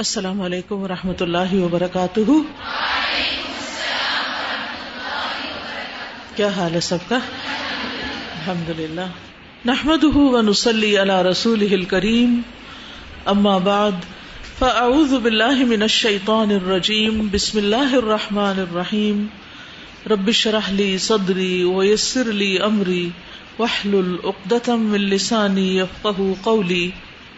السلام علیکم و رحمۃ اللہ وبرکاتہ۔ کیا حال ہے سب کا؟ الحمد للہ نحمد ونسلی علی رسول کریم اما بعد، فاعوذ باللہ من الشیطان الرجیم۔ بسم اللہ الرحمن الرحیم۔ رب شرح لی صدری ویسر لی امری۔ وحلل اقدتم من لسانی یفقہ قولی۔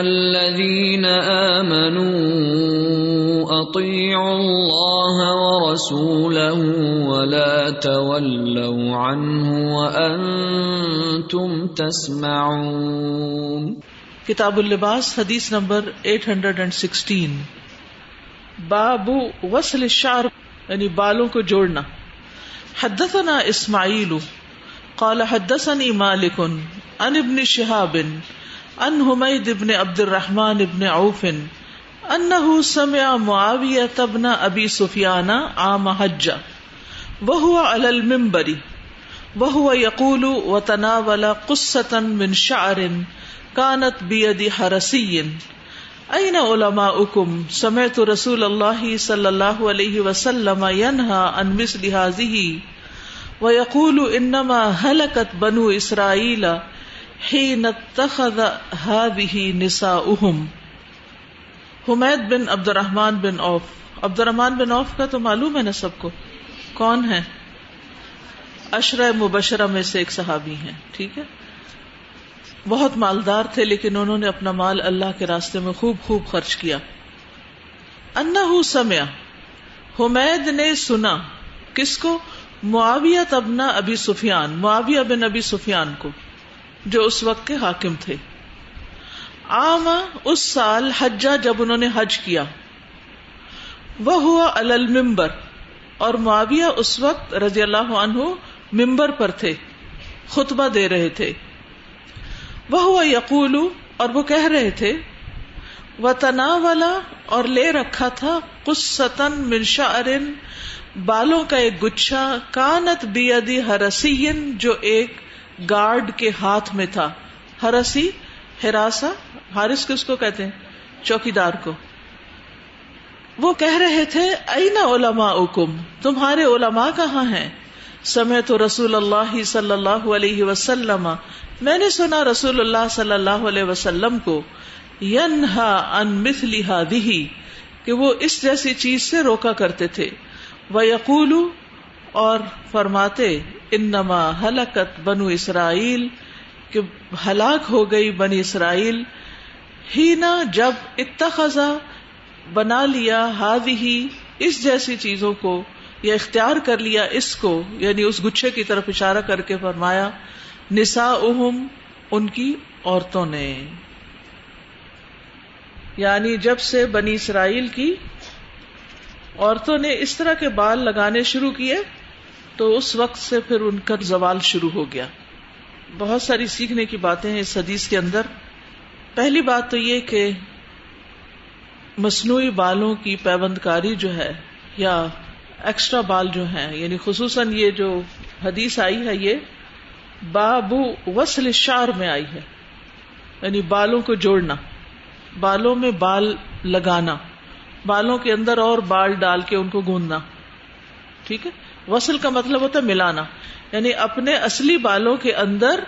الذين آمنوا أطيعوا الله ورسوله ولا تولوا عنه وأنتم تسمعون. کتاب اللباس، حدیث نمبر 816 باب وصل الشعر یعنی بالوں کو جوڑنا. حدثنا اسماعیل، قال حدثني مالك عن ابن شهاب عن حميد بن عبد الرحمن بن عوف انه سمع معاوية بن ابي سفيان عام حج وهو على المنبر وهو يقول وتناول قصة من شعر كانت بيد حرسي أين علماؤكم سمعت رسول الله صلى الله عليه وسلم ينهى عن مثل هذه ويقول انما هلكت بنو اسرائيل حين اتخذ هذه نساؤهم. حمید بن عبد الرحمن بن عوف. عبد الرحمن بن عوف کا تو معلوم ہے نا سب کو؟ کون ہے اشرا مبشرہ میں سے ایک صحابی ہیں، ٹھیک ہے؟ بہت مالدار تھے لیکن انہوں نے اپنا مال اللہ کے راستے میں خوب خوب خرچ کیا۔ انہو سمیا حمید نے سنا۔ کس کو؟ معاویہ تبنا ابی سفیان، معاویہ بن ابی سفیان کو۔ جو اس وقت کے حاکم تھے۔ آما اس سال حجا جب انہوں نے حج کیا۔ وہ ہوا المبر اور معاویہ اس وقت رضی اللہ عنہ ممبر پر تھے۔ خطبہ دے رہے تھے۔ وہ ہوا یقول اور وہ کہہ رہے تھے وہ تنا والا اور لے رکھا تھا کسن منشا ارن بالوں کا ایک گچھا، کانت بیدی ہرسی جو ایک گارڈ کے ہاتھ میں تھا۔ ہرسی ہراسا ہارس کس کو کہتے ہیں؟ چوکی دار کو۔ وہ کہہ رہے تھے، اینا علماء اکم تمہارے علماء کہاں ہیں؟ سمے تو رسول اللہ صلی اللہ علیہ وسلم میں نے سنا رسول اللہ صلی اللہ علیہ وسلم کو، ینہا ان مثلی ہادی کہ وہ اس جیسی چیز سے روکا کرتے تھے۔ وہ یقول اور فرماتے انما ہلاکت بنو اسرائیل، کہ ہلاک ہو گئی بنی اسرائیل۔ ہی نہ جب اتخذا بنا لیا ہاد ہی اس جیسی چیزوں کو، یا اختیار کر لیا اس کو یعنی اس گچھے کی طرف اشارہ کر کے فرمایا نسا اہم ان کی عورتوں نے۔ یعنی جب سے بنی اسرائیل کی عورتوں نے اس طرح کے بال لگانے شروع کیے تو اس وقت سے پھر ان کا زوال شروع ہو گیا۔ بہت ساری سیکھنے کی باتیں ہیں اس حدیث کے اندر۔ پہلی بات تو یہ کہ مصنوعی بالوں کی پیوند کاری جو ہے یا ایکسٹرا بال جو ہیں یعنی خصوصاً یہ جو حدیث آئی ہے، یہ بابو وصل شار میں آئی ہے۔ یعنی بالوں کو جوڑنا، بالوں میں بال لگانا، بالوں کے اندر اور بال ڈال کے ان کو گوندنا۔ ٹھیک ہے؟ وصل کا مطلب ہوتا ہے ملانا۔ یعنی اپنے اصلی بالوں کے اندر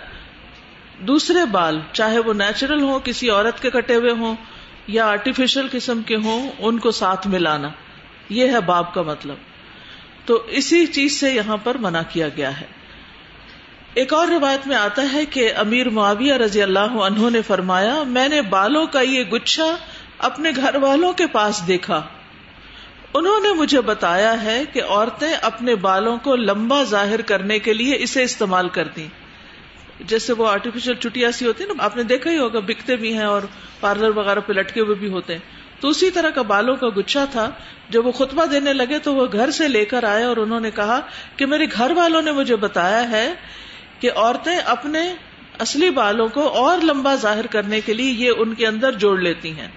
دوسرے بال، چاہے وہ نیچرل ہوں، کسی عورت کے کٹے ہوئے ہوں یا آرٹیفیشل قسم کے ہوں، ان کو ساتھ ملانا۔ یہ ہے باپ کا مطلب۔ تو اسی چیز سے یہاں پر منع کیا گیا ہے۔ ایک اور روایت میں آتا ہے کہ امیر معاویہ رضی اللہ عنہ نے فرمایا، میں نے بالوں کا یہ گچھا اپنے گھر والوں کے پاس دیکھا۔ انہوں نے مجھے بتایا ہے کہ عورتیں اپنے بالوں کو لمبا ظاہر کرنے کے لیے اسے استعمال کرتی جیسے وہ آرٹیفیشل چٹیا سی ہوتی نا، آپ نے دیکھا ہی ہوگا، بکتے بھی ہیں اور پارلر وغیرہ پہ لٹکے ہوئے بھی ہوتے ہیں۔ تو اسی طرح کا بالوں کا گچھا تھا، جب وہ خطبہ دینے لگے تو وہ گھر سے لے کر آئے اور انہوں نے کہا کہ میرے گھر والوں نے مجھے بتایا ہے کہ عورتیں اپنے اصلی بالوں کو اور لمبا ظاہر کرنے کے لیے یہ ان کے اندر جوڑ لیتی ہیں۔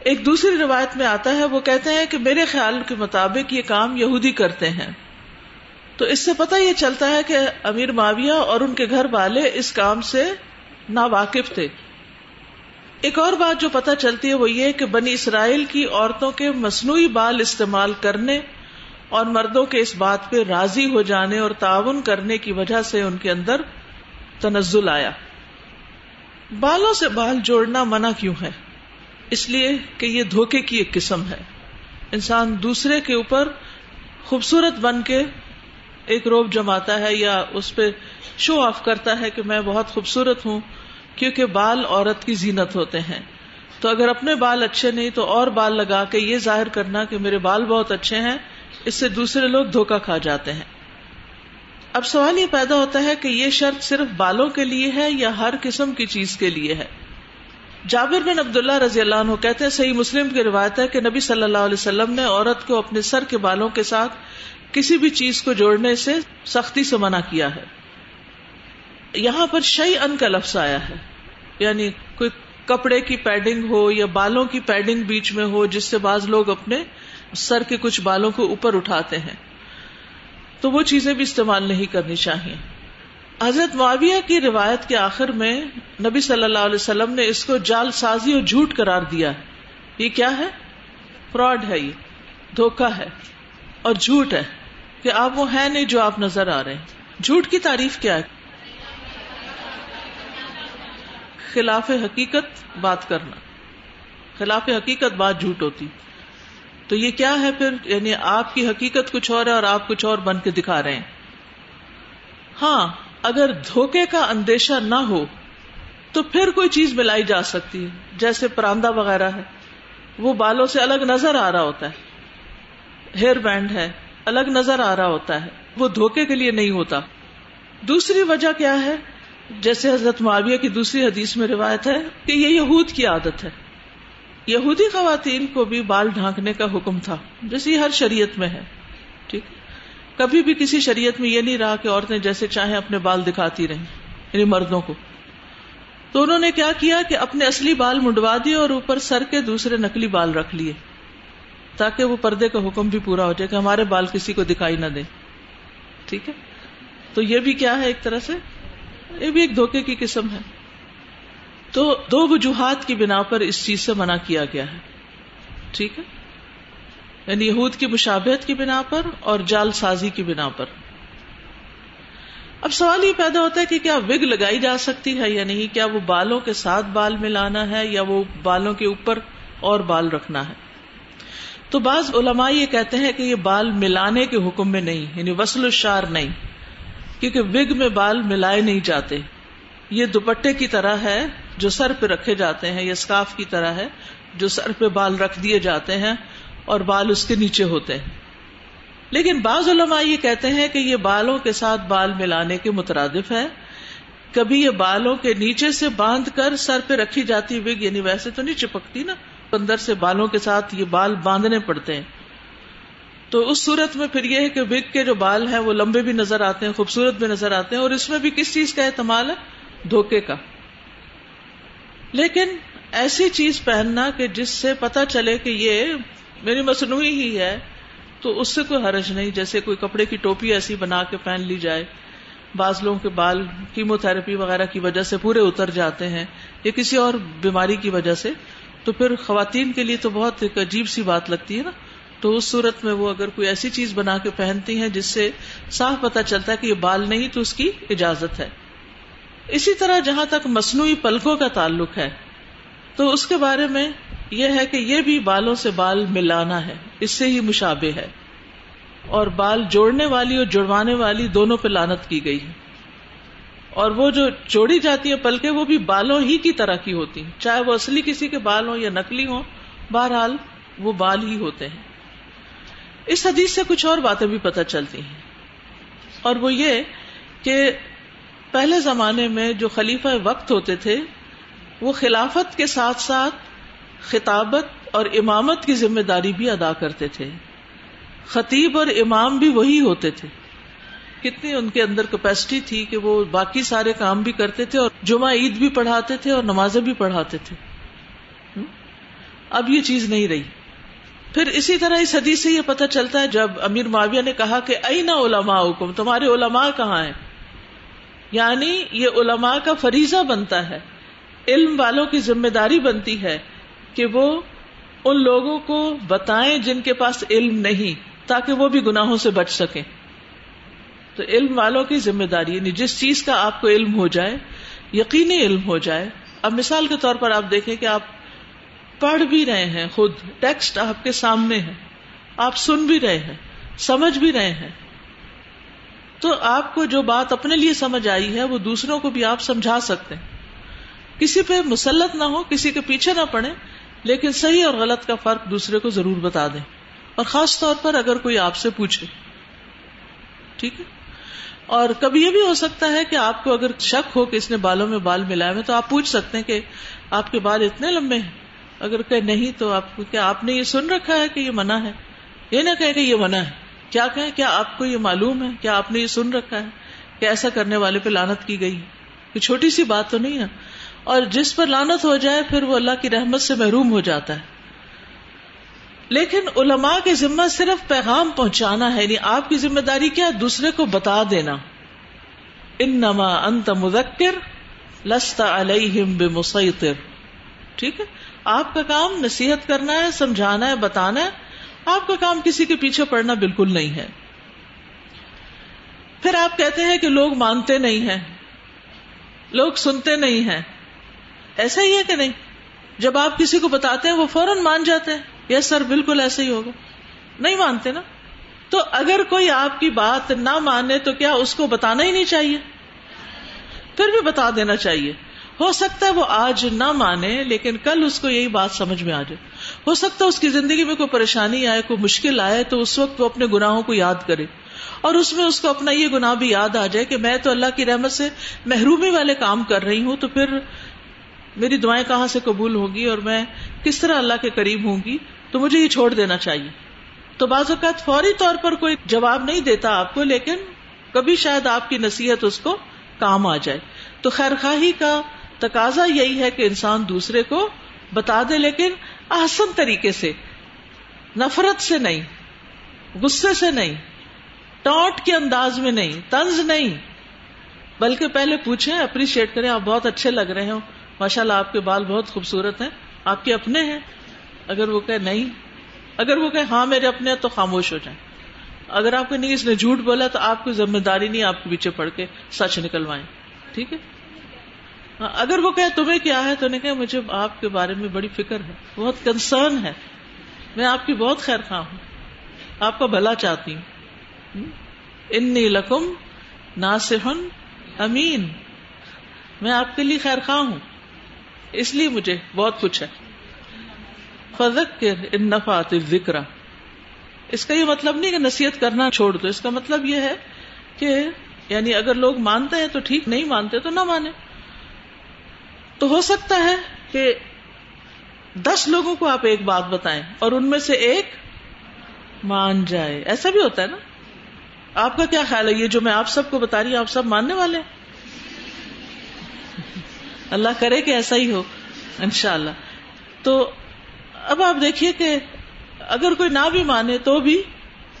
ایک دوسری روایت میں آتا ہے، وہ کہتے ہیں کہ میرے خیال کے مطابق یہ کام یہودی کرتے ہیں۔ تو اس سے پتہ یہ چلتا ہے کہ امیر معاویہ اور ان کے گھر والے اس کام سے نا واقف تھے۔ ایک اور بات جو پتہ چلتی ہے، وہ یہ کہ بنی اسرائیل کی عورتوں کے مصنوعی بال استعمال کرنے اور مردوں کے اس بات پہ راضی ہو جانے اور تعاون کرنے کی وجہ سے ان کے اندر تنزل آیا۔ بالوں سے بال جوڑنا منع کیوں ہے؟ اس لیے کہ یہ دھوکے کی ایک قسم ہے۔ انسان دوسرے کے اوپر خوبصورت بن کے ایک روب جماتا ہے یا اس پہ شو آف کرتا ہے کہ میں بہت خوبصورت ہوں کیونکہ بال عورت کی زینت ہوتے ہیں۔ تو اگر اپنے بال اچھے نہیں تو اور بال لگا کے یہ ظاہر کرنا کہ میرے بال بہت اچھے ہیں، اس سے دوسرے لوگ دھوکا کھا جاتے ہیں۔ اب سوال یہ پیدا ہوتا ہے کہ یہ شرط صرف بالوں کے لیے ہے یا ہر قسم کی چیز کے لیے ہے؟ جابر بن عبداللہ رضی اللہ عنہ کہتے ہیں، صحیح مسلم کی روایت ہے کہ نبی صلی اللہ علیہ وسلم نے عورت کو اپنے سر کے بالوں کے ساتھ کسی بھی چیز کو جوڑنے سے سختی سے منع کیا ہے۔ یہاں پر شعی ان کا لفظ آیا ہے۔ یعنی کوئی کپڑے کی پیڈنگ ہو یا بالوں کی پیڈنگ بیچ میں ہو، جس سے بعض لوگ اپنے سر کے کچھ بالوں کو اوپر اٹھاتے ہیں۔ تو وہ چیزیں بھی استعمال نہیں کرنی چاہیے۔ حضرت معاویہ کی روایت کے آخر میں نبی صلی اللہ علیہ وسلم نے اس کو جال سازی اور جھوٹ قرار دیا یہ کیا ہے؟ فراڈ ہے یہ دھوکا ہے اور جھوٹ ہے کہ آپ وہ ہیں نہیں جو آپ نظر آ رہے ہیں۔ جھوٹ کی تعریف کیا ہے؟ خلاف حقیقت بات کرنا۔ خلاف حقیقت بات جھوٹ ہوتی۔ تو یہ کیا ہے پھر؟ یعنی آپ کی حقیقت کچھ اور ہے اور آپ کچھ اور بن کے دکھا رہے ہیں۔ ہاں اگر دھوکے کا اندیشہ نہ ہو تو پھر کوئی چیز ملائی جا سکتی ہے، جیسے پراندہ وغیرہ ہے۔ وہ بالوں سے الگ نظر آ رہا ہوتا ہے۔ ہیئر بینڈ ہے، الگ نظر آ رہا ہوتا ہے۔ وہ دھوکے کے لیے نہیں ہوتا۔ دوسری وجہ کیا ہے؟ جیسے حضرت معاویہ کی دوسری حدیث میں روایت ہے کہ یہ یہود کی عادت ہے۔ یہودی خواتین کو بھی بال ڈھانکنے کا حکم تھا، جیسے ہر شریعت میں ہے۔ ٹھیک۔ کبھی بھی کسی شریعت میں یہ نہیں رہا کہ عورتیں جیسے چاہیں اپنے بال دکھاتی رہیں یعنی مردوں کو۔ تو انہوں نے کیا کیا کہ اپنے اصلی بال منڈوا دیے اور اوپر سر کے دوسرے نکلی بال رکھ لیے، تاکہ وہ پردے کا حکم بھی پورا ہو جائے کہ ہمارے بال کسی کو دکھائی نہ دے ٹھیک ہے؟ تو یہ بھی کیا ہے ایک طرح سے؟ یہ بھی ایک دھوکے کی قسم ہے۔ تو دو وجوہات کی بنا پر اس چیز سے منع کیا گیا ہے۔ ٹھیک ہے؟ یعنی یہود کی مشابہت کی بنا پر اور جال سازی کی بنا پر۔ اب سوال یہ پیدا ہوتا ہے کہ کیا وگ لگائی جا سکتی ہے یا نہیں؟ کیا وہ بالوں کے ساتھ بال ملانا ہے یا وہ بالوں کے اوپر اور بال رکھنا ہے؟ تو بعض علماء یہ کہتے ہیں کہ یہ بال ملانے کے حکم میں نہیں یعنی وصل الشار نہیں، کیونکہ وگ میں بال ملائے نہیں جاتے۔ یہ دوپٹے کی طرح ہے جو سر پہ رکھے جاتے ہیں، یا اسکاف کی طرح ہے جو سر پہ بال رکھ دیے جاتے ہیں۔ اور بال اس کے نیچے ہوتے ہیں۔ لیکن بعض علماء یہ کہتے ہیں کہ یہ بالوں کے ساتھ بال ملانے کے مترادف ہے۔ کبھی یہ بالوں کے نیچے سے باندھ کر سر پہ رکھی جاتی وگ یعنی ویسے تو نہیں چپکتی نا، اندر سے بالوں کے ساتھ یہ بال باندھنے پڑتے ہیں۔ تو اس صورت میں پھر یہ ہے کہ وگ کے جو بال ہیں وہ لمبے بھی نظر آتے ہیں، خوبصورت بھی نظر آتے ہیں، اور اس میں بھی کس چیز کا اہتمال ہے؟ دھوکے کا۔ لیکن ایسی چیز پہننا کہ جس سے پتا چلے کہ یہ میری مصنوعی ہی ہے، تو اس سے کوئی حرج نہیں، جیسے کوئی کپڑے کی ٹوپی ایسی بنا کے پہن لی جائے۔ بعض لوگوں کے بال کیمو تھراپی وغیرہ کی وجہ سے پورے اتر جاتے ہیں، یا کسی اور بیماری کی وجہ سے۔ تو پھر خواتین کے لیے تو بہت ایک عجیب سی بات لگتی ہے نا۔ تو اس صورت میں وہ اگر کوئی ایسی چیز بنا کے پہنتی ہیں جس سے صاف پتا چلتا ہے کہ یہ بال نہیں، تو اس کی اجازت ہے۔ اسی طرح جہاں تک مصنوعی پلکوں کا تعلق ہے، تو اس کے بارے میں یہ ہے کہ یہ بھی بالوں سے بال ملانا ہے، اس سے ہی مشابے ہے۔ اور بال جوڑنے والی اور جڑوانے والی دونوں پہ لانت کی گئی ہے۔ اور وہ جو جوڑی جاتی ہے پلکے، وہ بھی بالوں ہی کی طرح کی ہوتی ہیں۔ چاہے وہ اصلی کسی کے بال ہوں یا نکلی ہوں، بہرحال وہ بال ہی ہوتے ہیں۔ اس حدیث سے کچھ اور باتیں بھی پتہ چلتی ہیں۔ اور وہ یہ کہ پہلے زمانے میں جو خلیفہ وقت ہوتے تھے، وہ خلافت کے ساتھ ساتھ خطابت اور امامت کی ذمہ داری بھی ادا کرتے تھے۔ خطیب اور امام بھی وہی ہوتے تھے۔ کتنی ان کے اندر کیپیسٹی تھی کہ وہ باقی سارے کام بھی کرتے تھے اور جمعہ عید بھی پڑھاتے تھے اور نمازیں بھی پڑھاتے تھے۔ اب یہ چیز نہیں رہی۔ پھر اسی طرح اس حدیث سے یہ پتہ چلتا ہے جب امیر معاویہ نے کہا کہ اینا علماء حکم تمہارے علماء کہاں ہیں؟ یعنی یہ علماء کا فریضہ بنتا ہے۔ علم والوں کی ذمہ داری بنتی ہے۔ کہ وہ ان لوگوں کو بتائیں جن کے پاس علم نہیں، تاکہ وہ بھی گناہوں سے بچ سکیں۔ تو علم والوں کی ذمہ داری یعنی جس چیز کا آپ کو علم ہو جائے، یقینی علم ہو جائے۔ اب مثال کے طور پر آپ دیکھیں کہ آپ پڑھ بھی رہے ہیں، خود ٹیکسٹ آپ کے سامنے ہے، آپ سن بھی رہے ہیں، سمجھ بھی رہے ہیں۔ تو آپ کو جو بات اپنے لیے سمجھ آئی ہے، وہ دوسروں کو بھی آپ سمجھا سکتے ہیں۔ کسی پہ مسلط نہ ہو، کسی کے پیچھے نہ پڑے لیکن صحیح اور غلط کا فرق دوسرے کو ضرور بتا دیں۔ اور خاص طور پر اگر کوئی آپ سے پوچھے۔ ٹھیک ہے؟ اور کبھی یہ بھی ہو سکتا ہے کہ آپ کو اگر شک ہو کہ اس نے بالوں میں بال ملائے ہوئے تو آپ پوچھ سکتے ہیں کہ آپ کے بال اتنے لمبے ہیں؟ اگر کہ نہیں تو آپ کو کیا آپ نے یہ سن رکھا ہے کہ یہ منع ہے؟ یہ نہ کہ یہ منع ہے۔ کیا کہیں؟ کیا آپ کو یہ معلوم ہے؟ کیا آپ نے یہ سن رکھا ہے کہ ایسا کرنے والے پہ لانت کی گئی یہ چھوٹی سی بات تو نہیں ہے۔ اور جس پر لانت ہو جائے پھر وہ اللہ کی رحمت سے محروم ہو جاتا ہے۔ لیکن علماء کے ذمہ صرف پیغام پہنچانا ہے یعنی آپ کی ذمہ داری کیا دوسرے کو بتا دینا۔ ان نما انت مذکر لستا علیہم بمسیطر۔ ٹھیک ہے؟ آپ کا کام نصیحت کرنا ہے، سمجھانا ہے، بتانا ہے۔ آپ کا کام کسی کے پیچھے پڑنا بالکل نہیں ہے۔ پھر آپ کہتے ہیں کہ لوگ مانتے نہیں ہیں۔ لوگ سنتے نہیں ہیں۔ ایسا ہی ہے کہ نہیں؟ جب آپ کسی کو بتاتے ہیں وہ فوراً مان جاتے ہیں، یس سر، بالکل ایسا ہی ہوگا۔ نہیں مانتے نا؟ تو اگر کوئی آپ کی بات نہ مانے تو کیا اس کو بتانا ہی نہیں چاہیے؟ پھر بھی بتا دینا چاہیے۔ ہو سکتا ہے وہ آج نہ مانے، لیکن کل اس کو یہی بات سمجھ میں آ جائے۔ ہو سکتا ہے اس کی زندگی میں کوئی پریشانی آئے، کوئی مشکل آئے، تو اس وقت وہ اپنے گناہوں کو یاد کرے۔ اور اس میں اس کو اپنا یہ گناہ بھی یاد آ جائے کہ میں تو اللہ کی رحمت سے محرومی والے کام کر رہی ہوں، تو پھر میری دعائیں کہاں سے قبول ہوگی اور میں کس طرح اللہ کے قریب ہوں گی؟ تو مجھے یہ چھوڑ دینا چاہیے۔ تو بعض اوقات فوری طور پر کوئی جواب نہیں دیتا آپ کو، لیکن کبھی شاید آپ کی نصیحت اس کو کام آ جائے۔ تو خیر خواہی کا تقاضا یہی ہے کہ انسان دوسرے کو بتا دے، لیکن آسن طریقے سے، نفرت سے نہیں، غصے سے نہیں ٹوٹ کے انداز میں نہیں، طنز نہیں، بلکہ پہلے پوچھیں، اپریشیٹ کریں، آپ بہت اچھے لگ رہے ہوں۔ ماشاء اللہ آپ کے بال بہت خوبصورت ہیں، آپ کے اپنے ہیں۔ اگر وہ کہ نہیں، اگر وہ کہ ہاں میرے اپنے ہیں تو خاموش ہو جائیں۔ اگر آپ کو نہیں، اس نے جھوٹ بولا تو آپ کی ذمہ داری نہیں آپ کے پیچھے پڑ کے سچ نکلوائیں۔ ٹھیک ہے؟ ہاں، اگر وہ کہ تمہیں کیا ہے تو نے کہا مجھے آپ کے بارے میں بڑی فکر ہے، بہت کنسرن ہے۔ میں آپ کی بہت خیر خواہ ہوں۔ آپ کا بھلا چاہتی ہوں۔ انی لکم ناصحن امین۔ میں آپ کے لیے خیر خواہ ہوں۔ اس لیے مجھے بہت کچھ ہے۔ فضکر ان نفات ذکر اس کا یہ مطلب نہیں کہ نصیحت کرنا چھوڑ دو، اس کا مطلب یہ ہے کہ یعنی اگر لوگ مانتے ہیں تو ٹھیک، نہیں مانتے تو نہ مانے تو ہو سکتا ہے کہ دس لوگوں کو آپ ایک بات بتائیں اور ان میں سے ایک مان جائے۔ ایسا بھی ہوتا ہے نا۔ آپ کا کیا خیال ہے؟ یہ جو میں آپ سب کو بتا رہی ہوں، آپ سب ماننے والے ہیں؟ اللہ کرے کہ ایسا ہی ہو، انشاءاللہ۔ تو اب آپ دیکھیے کہ اگر کوئی نہ بھی مانے تو بھی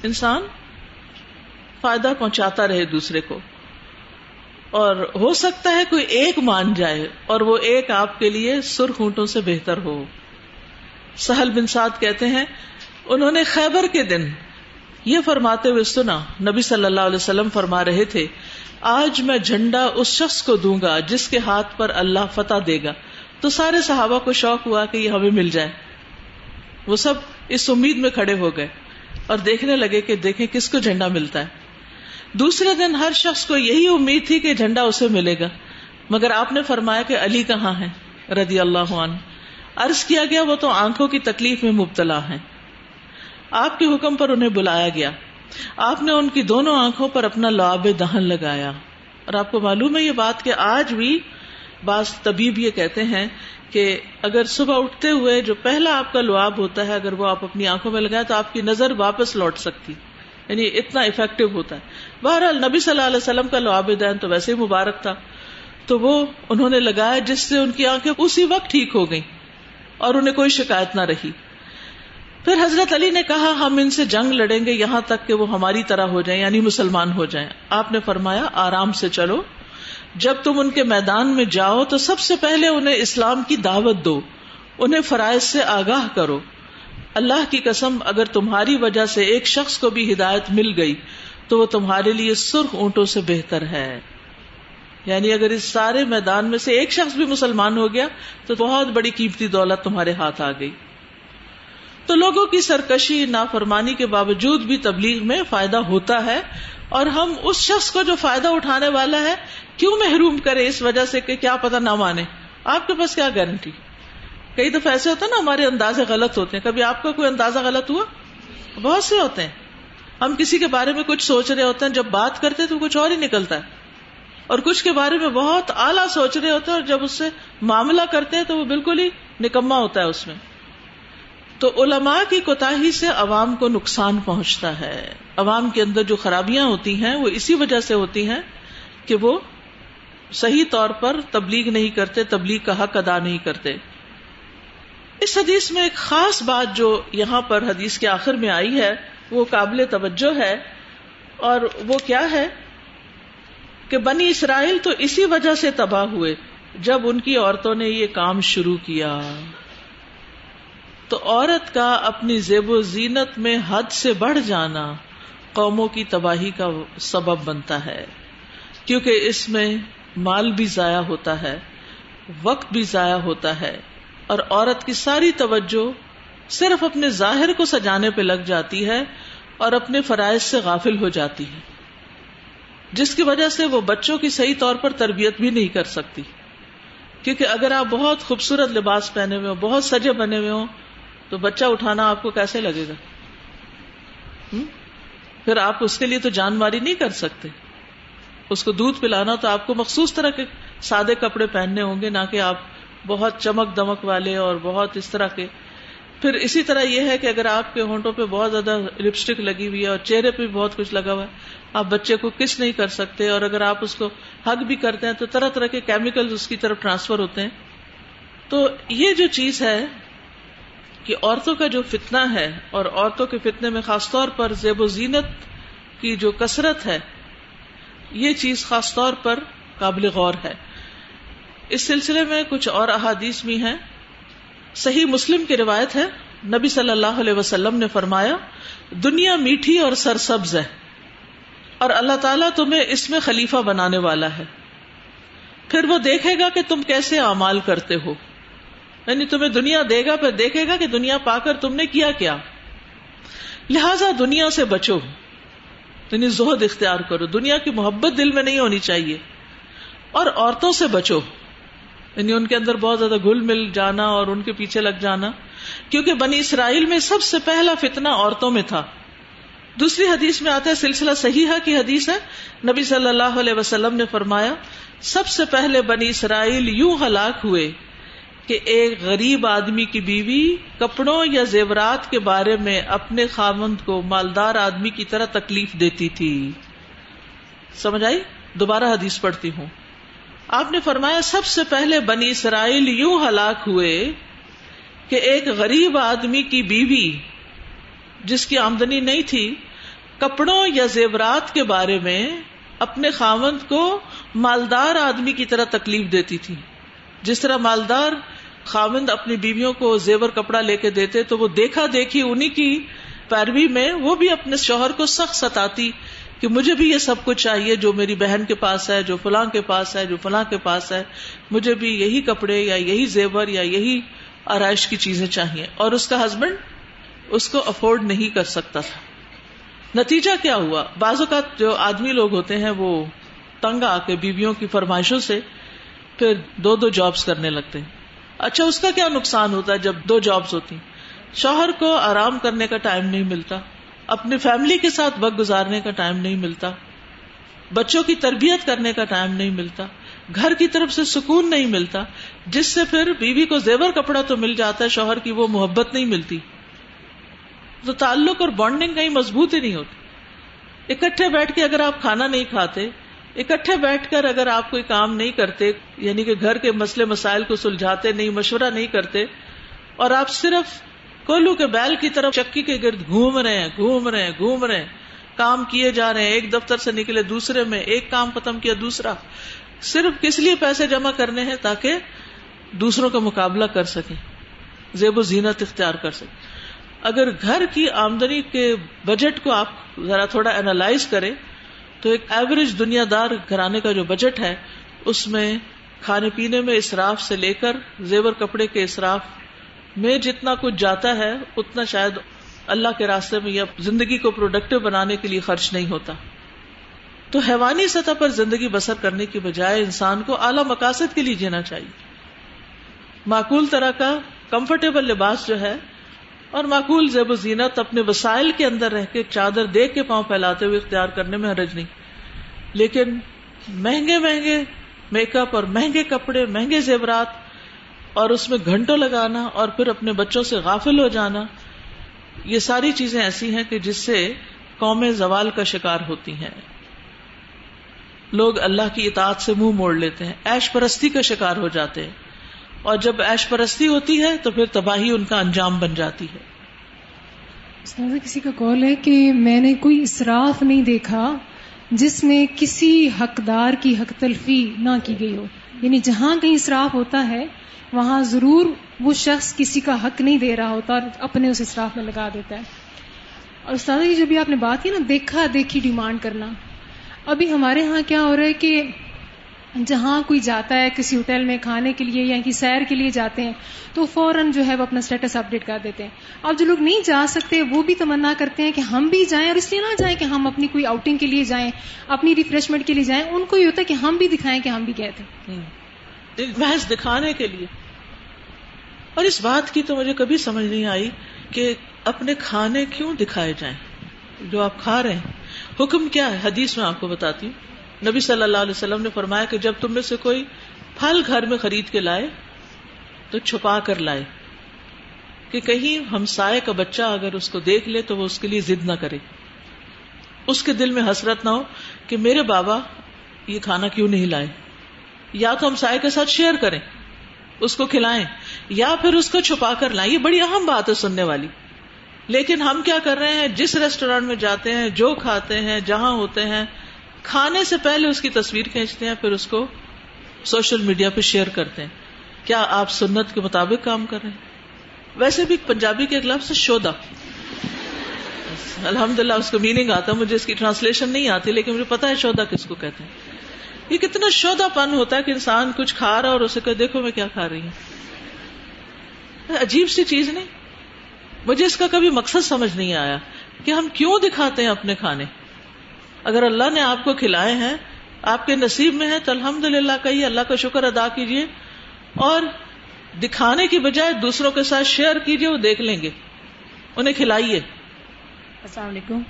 انسان فائدہ پہنچاتا رہے دوسرے کو۔ اور ہو سکتا ہے کوئی ایک مان جائے اور وہ ایک آپ کے لیے سرخ اونٹوں سے بہتر ہو۔ سہل بن سعد کہتے ہیں، انہوں نے خیبر کے دن یہ فرماتے ہوئے سنا، نبی صلی اللہ علیہ وسلم فرما رہے تھے آج میں جھنڈا اس شخص کو دوں گا جس کے ہاتھ پر اللہ فتح دے گا۔ تو سارے صحابہ کو شوق ہوا کہ یہ ہمیں مل جائے۔ وہ سب اس امید میں کھڑے ہو گئے اور دیکھنے لگے کہ دیکھیں کس کو جھنڈا ملتا ہے۔ دوسرے دن ہر شخص کو یہی امید تھی کہ جھنڈا اسے ملے گا۔ مگر آپ نے فرمایا کہ علی کہاں ہے؟ رضی اللہ عنہ۔ عرض کیا گیا، وہ تو آنکھوں کی تکلیف میں مبتلا ہے آپ کے حکم پر انہیں بلایا گیا۔ آپ نے ان کی دونوں آنکھوں پر اپنا لعاب دہن لگایا اور آپ کو معلوم ہے یہ بات کہ آج بھی بعض طبیب یہ کہتے ہیں کہ اگر صبح اٹھتے ہوئے جو پہلا آپ کا لعاب ہوتا ہے اگر وہ آپ اپنی آنکھوں میں لگائیں تو آپ کی نظر واپس لوٹ سکتی یعنی اتنا افیکٹو ہوتا ہے۔ بہرحال نبی صلی اللہ علیہ وسلم کا لعاب دین تو ویسے ہی مبارک تھا۔ تو وہ انہوں نے لگایا جس سے ان کی آنکھیں اسی وقت ٹھیک ہو گئیں اور انہیں کوئی شکایت نہ رہی۔ پھر حضرت علی نے کہا، ہم ان سے جنگ لڑیں گے، یہاں تک کہ وہ ہماری طرح ہو جائیں یعنی مسلمان ہو جائیں۔ آپ نے فرمایا، آرام سے چلو۔ جب تم ان کے میدان میں جاؤ، تو سب سے پہلے انہیں اسلام کی دعوت دو۔ انہیں فرائض سے آگاہ کرو۔ اللہ کی قسم، اگر تمہاری وجہ سے ایک شخص کو بھی ہدایت مل گئی، تو وہ تمہارے لیے سرخ اونٹوں سے بہتر ہے۔ یعنی اگر اس سارے میدان میں سے ایک شخص بھی مسلمان ہو گیا، تو بہت بڑی قیمتی دولت تمہارے ہاتھ آ گئی۔ تو لوگوں کی سرکشی، نافرمانی کے باوجود بھی تبلیغ میں فائدہ ہوتا ہے۔ اور ہم اس شخص کو جو فائدہ اٹھانے والا ہے، کیوں محروم کرے اس وجہ سے کہ کیا پتا نہ مانے؟ آپ کے پاس کیا گارنٹی کئی دفعہ ایسے ہوتا ہے نا، ہمارے اندازے غلط ہوتے ہیں۔ کبھی آپ کا کوئی اندازہ غلط ہوا؟ بہت سے ہوتے ہیں۔ ہم کسی کے بارے میں کچھ سوچ رہے ہوتے ہیں، جب بات کرتے تو کچھ اور ہی نکلتا ہے۔ اور کچھ کے بارے میں بہت اعلیٰ سوچ رہے ہوتے ہیں اور جب اس سے معاملہ کرتے ہیں تو وہ بالکل ہی نکما ہوتا ہے اس میں۔ تو علماء کی کوتا سے عوام کو نقصان پہنچتا ہے۔ عوام کے اندر جو خرابیاں ہوتی ہیں، وہ اسی وجہ سے ہوتی ہیں کہ وہ صحیح طور پر تبلیغ نہیں کرتے، تبلیغ کا حق ادا نہیں کرتے۔ اس حدیث میں ایک خاص بات جو یہاں پر حدیث کے آخر میں آئی ہے، وہ قابل توجہ ہے۔ اور وہ کیا ہے؟ کہ بنی اسرائیل تو اسی وجہ سے تباہ ہوئے، جب ان کی عورتوں نے یہ کام شروع کیا۔ تو عورت کا اپنی زیب و زینت میں حد سے بڑھ جانا قوموں کی تباہی کا سبب بنتا ہے۔ کیونکہ اس میں مال بھی ضائع ہوتا ہے، وقت بھی ضائع ہوتا ہے، اور عورت کی ساری توجہ صرف اپنے ظاہر کو سجانے پہ لگ جاتی ہے اور اپنے فرائض سے غافل ہو جاتی ہے۔ جس کی وجہ سے وہ بچوں کی صحیح طور پر تربیت بھی نہیں کر سکتی۔ کیونکہ اگر آپ بہت خوبصورت لباس پہنے ہوئے ہو بہت سجے بنے ہوئے ہوں تو بچہ اٹھانا آپ کو کیسے لگے گا؟ پھر آپ اس کے لیے تو جان ماری نہیں کر سکتے۔ اس کو دودھ پلانا تو آپ کو مخصوص طرح کے سادے کپڑے پہننے ہوں گے، نہ کہ آپ بہت چمک دمک والے اور بہت اس طرح کے۔ پھر اسی طرح یہ ہے کہ اگر آپ کے ہونٹوں پہ بہت زیادہ لپسٹک لگی ہوئی ہے اور چہرے پہ بھی بہت کچھ لگا ہوا ہے، آپ بچے کو کس نہیں کر سکتے۔ اور اگر آپ اس کو حق بھی کرتے ہیں تو طرح طرح کے کیمیکل اس کی طرف ٹرانسفر ہوتے ہیں۔ تو یہ جو چیز ہے کہ عورتوں کا جو فتنہ ہے اور عورتوں کے فتنے میں خاص طور پر زیب و زینت کی جو کثرت ہے، یہ چیز خاص طور پر قابل غور ہے۔ اس سلسلے میں کچھ اور احادیث بھی ہیں۔ صحیح مسلم کی روایت ہے، نبی صلی اللہ علیہ وسلم نے فرمایا، دنیا میٹھی اور سرسبز ہے اور اللہ تعالیٰ تمہیں اس میں خلیفہ بنانے والا ہے۔ پھر وہ دیکھے گا کہ تم کیسے اعمال کرتے ہو۔ یعنی تمہیں دنیا دے گا، پھر دیکھے گا کہ دنیا پا کر تم نے کیا کیا۔ لہذا دنیا سے بچو یعنی زہد اختیار کرو۔ دنیا کی محبت دل میں نہیں ہونی چاہیے۔ اور عورتوں سے بچو یعنی ان کے اندر بہت زیادہ گل مل جانا اور ان کے پیچھے لگ جانا۔ کیونکہ بنی اسرائیل میں سب سے پہلا فتنا عورتوں میں تھا۔ دوسری حدیث میں آتا ہے، سلسلہ صحیح کی حدیث ہے۔ نبی صلی اللہ علیہ وسلم نے فرمایا، سب سے پہلے بنی اسرائیل یوں ہلاک ہوئے۔ کہ ایک غریب آدمی کی بیوی کپڑوں یا زیورات کے بارے میں اپنے خامند کو مالدار آدمی کی طرح تکلیف دیتی تھی۔ سمجھ آئی؟ دوبارہ حدیث پڑھتی ہوں۔ آپ نے فرمایا، سب سے پہلے بنی اسرائیل یوں ہلاک ہوئے کہ ایک غریب آدمی کی بیوی، جس کی آمدنی نہیں تھی، کپڑوں یا زیورات کے بارے میں اپنے خامند کو مالدار آدمی کی طرح تکلیف دیتی تھی۔ جس طرح مالدار خامند اپنی بیویوں کو زیور کپڑا لے کے دیتے تو وہ دیکھا دیکھی انہی کی پیروی میں وہ بھی اپنے شوہر کو سخت ستاتی کہ مجھے بھی یہ سب کچھ چاہیے جو میری بہن کے پاس ہے، جو فلاں کے پاس ہے، جو فلاں کے پاس ہے۔ مجھے بھی یہی کپڑے یا یہی زیور یا یہی آرائش کی چیزیں چاہیے۔ اور اس کا ہسبینڈ اس کو افورڈ نہیں کر سکتا تھا۔ نتیجہ کیا ہوا؟ بعض اوقات جو آدمی لوگ ہوتے ہیں وہ تنگ آ کے بیویوں کی فرمائشوں سے پھر دو دو جابس کرنے لگتے ہیں۔ اچھا اس کا کیا نقصان ہوتا ہے جب دو جابس ہوتی شوہر کو آرام کرنے کا ٹائم نہیں ملتا، اپنی فیملی کے ساتھ وقت گزارنے کا ٹائم نہیں ملتا، بچوں کی تربیت کرنے کا ٹائم نہیں ملتا، گھر کی طرف سے سکون نہیں ملتا، جس سے پھر بیوی کو زیور کپڑا تو مل جاتا ہے، شوہر کی وہ محبت نہیں ملتی۔ تو تعلق اور بانڈنگ کہیں مضبوط ہی نہیں ہوتی۔ اکٹھے بیٹھ کے اگر آپ کھانا نہیں کھاتے اکٹھے بیٹھ کر اگر آپ کوئی کام نہیں کرتے یعنی کہ گھر کے مسئلے مسائل کو سلجھاتے، نہیں، مشورہ نہیں کرتے، اور آپ صرف کولو کے بیل کی طرف چکی کے گرد گھوم رہے ہیں، گھوم رہے ہیں، گھوم رہے ہیں، کام کیے جا رہے ہیں، ایک دفتر سے نکلے دوسرے میں، ایک کام ختم کیا دوسرا۔ صرف کس لیے پیسے جمع کرنے ہیں تاکہ دوسروں کا مقابلہ کر سکیں، زیب و زینت اختیار کر سکیں۔ اگر گھر کی آمدنی کے بجٹ کو آپ ذرا تھوڑا اینالائز کریں تو ایک ایوریج دنیا دار گھرانے کا جو بجٹ ہے، اس میں کھانے پینے میں اسراف سے لے کر زیور کپڑے کے اسراف میں جتنا کچھ جاتا ہے، اتنا شاید اللہ کے راستے میں یا زندگی کو پروڈکٹیو بنانے کے لیے خرچ نہیں ہوتا۔ تو حیوانی سطح پر زندگی بسر کرنے کی بجائے انسان کو اعلی مقاصد کے لیے جینا چاہیے۔ معقول طرح کا کمفرٹیبل لباس جو ہے اور معقول زیب و زینت اپنے وسائل کے اندر رہ کے چادر دیکھ کے پاؤں پھیلاتے ہوئے اختیار کرنے میں حرج نہیں۔ لیکن مہنگے مہنگے میک اپ اور مہنگے کپڑے، مہنگے زیورات اور اس میں گھنٹوں لگانا اور پھر اپنے بچوں سے غافل ہو جانا، یہ ساری چیزیں ایسی ہیں کہ جس سے قومیں زوال کا شکار ہوتی ہیں۔ لوگ اللہ کی اطاعت سے منہ موڑ لیتے ہیں، ایش پرستی کا شکار ہو جاتے ہیں۔ اور جب ایش پرستی ہوتی ہے تو پھر تباہی ان کا انجام بن جاتی ہے۔ جی، کسی کا کال ہے کہ میں نے کوئی اصراف نہیں دیکھا جس میں کسی حقدار کی حق تلفی نہ کی گئی ہو۔ یعنی جہاں کہیں اصراف ہوتا ہے، وہاں ضرور وہ شخص کسی کا حق نہیں دے رہا ہوتا اور اپنے اس اصراف میں لگا دیتا ہے۔ اور استاد جی جب آپ نے بات کی نا، دیکھا، دیکھی ڈیمانڈ کرنا۔ ابھی ہمارے ہاں کیا ہو رہا ہے کہ جہاں کوئی جاتا ہے کسی ہوٹل میں کھانے کے لیے یا کی سیر کے لیے جاتے ہیں، تو فوراً جو ہے وہ اپنا اسٹیٹس اپڈیٹ کر دیتے ہیں۔ اب جو لوگ نہیں جا سکتے، وہ بھی تمنا کرتے ہیں کہ ہم بھی جائیں اور اس لیے نہ جائیں کہ ہم اپنی کوئی آؤٹنگ کے لیے جائیں، اپنی ریفریشمنٹ کے لیے جائیں۔ ان کو یہ ہوتا ہے کہ ہم بھی دکھائیں کہ ہم بھی گئے تھے۔ محض دکھانے کے لیے۔ اور اس بات کی تو مجھے کبھی سمجھ نہیں آئی کہ اپنے کھانے کیوں دکھائے جائیں۔ جو آپ کھا رہے ہیں۔ حکم کیا ہے؟ حدیث میں آپ کو بتاتی ہوں۔ نبی صلی اللہ علیہ وسلم نے فرمایا کہ جب تم میں سے کوئی پھل گھر میں خرید کے لائے تو چھپا کر لائے کہ کہیں ہم سائے کا بچہ اگر اس کو دیکھ لے تو وہ اس کے لیے ضد نہ کرے۔ اس کے دل میں حسرت نہ ہو کہ میرے بابا یہ کھانا کیوں نہیں لائے؟ یا تو ہم سائے کے ساتھ شیئر کریں، اس کو کھلائیں، یا پھر اس کو چھپا کر لائیں۔ یہ بڑی اہم بات ہے سننے والی۔ لیکن ہم کیا کر رہے ہیں؟ جس ریسٹورینٹ میں جاتے ہیں، جو کھاتے ہیں، جہاں ہوتے ہیں کھانے سے پہلے اس کی تصویر کھینچتے ہیں، پھر اس کو سوشل میڈیا پہ شیئر کرتے ہیں۔ کیا آپ سنت کے مطابق کام کر رہے ہیں؟ ویسے بھی پنجابی کے لفظ شودا الحمد للہ اس کو میننگ آتا مجھے اس کی ٹرانسلیشن نہیں آتی، لیکن مجھے پتا ہے شودا کس کو کہتے ہیں۔ یہ کتنا شودا پن ہوتا ہے کہ انسان کچھ کھا رہا اور اسے کہ دیکھو میں کیا کھا رہی ہوں۔ عجیب سی چیز نہیں؟ مجھے اس کا کبھی مقصد سمجھ نہیں آیا کہ ہم کیوں دکھاتے ہیں اپنے کھانے۔ اگر اللہ نے آپ کو کھلائے ہیں آپ کے نصیب میں ہے تو الحمد للہ کہیے اللہ کا شکر ادا کیجیے۔ اور دکھانے کی بجائے دوسروں کے ساتھ شیئر کیجیے وہ دیکھ لیں گے۔ انہیں کھلائیے۔ السلام علیکم۔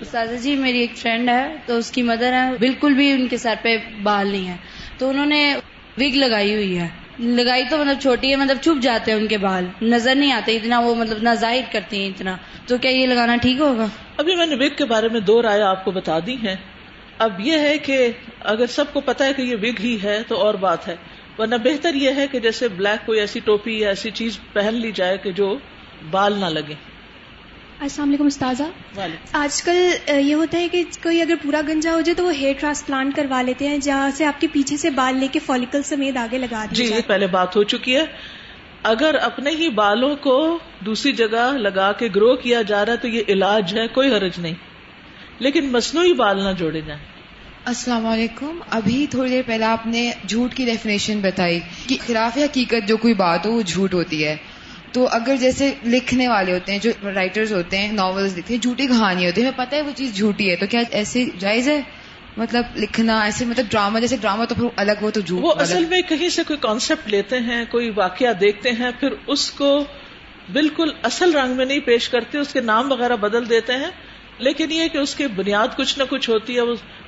استاذ جی میری ایک فرینڈ ہے تو اس کی مدر ہے بالکل بھی ان کے سر پہ بال نہیں ہے۔ تو انہوں نے وگ لگائی ہوئی ہے۔ لگائی تو مطلب چھوٹی ہے مطلب چھپ جاتے ہیں ان کے بال۔ نظر نہیں آتے اتنا وہ مطلب نہ ظاہر کرتی ہیں اتنا۔ تو کیا یہ لگانا ٹھیک ہوگا؟ ابھی میں نے وگ کے بارے میں دو رائے آپ کو بتا دی ہیں۔ اب یہ ہے کہ اگر سب کو پتا ہے کہ یہ وگ ہی ہے تو اور بات ہے۔ ورنہ بہتر یہ ہے کہ جیسے بلیک کوئی ایسی ٹوپی یا ایسی چیز پہن لی جائے کہ جو بال نہ لگے۔ السلام علیکم استاذہ۔ آج کل یہ ہوتا ہے کہ کوئی اگر پورا گنجا ہو جائے تو وہ ہیئر ٹرانسپلانٹ کروا لیتے ہیں جہاں سے آپ کے پیچھے سے بال لے کے فولیکل سمیت آگے لگا جی یہ پہلے بات ہو چکی ہے۔ اگر اپنے ہی بالوں کو دوسری جگہ لگا کے گرو کیا جا رہا ہے تو یہ علاج ہے، کوئی حرج نہیں۔ لیکن مصنوعی بال نہ جوڑے جائیں۔ السلام علیکم۔ ابھی تھوڑی دیر پہلے آپ نے جھوٹ کی ڈیفینیشن بتائی کہ خلاف حقیقت جو کوئی بات ہو، وہ جھوٹ ہوتی ہے۔ تو اگر جیسے لکھنے والے ہوتے ہیں، جو رائٹرز ہوتے ہیں ناولز لکھتے ہیں، جھوٹی کہانی ہوتی ہے، ہمیں پتہ ہے وہ چیز جھوٹی ہے، تو کیا ایسے جائز ہے؟ مطلب لکھنا ایسے مطلب ڈراما جیسے ڈراما تو پھر الگ ہو تو جھوٹ وہ اصل میں کہیں سے کوئی کانسیپٹ لیتے ہیں کوئی واقعہ دیکھتے ہیں پھر اس کو بالکل اصل رنگ میں نہیں پیش کرتے اس کے نام وغیرہ بدل دیتے ہیں لیکن یہ کہ اس کی بنیاد کچھ نہ کچھ ہوتی ہے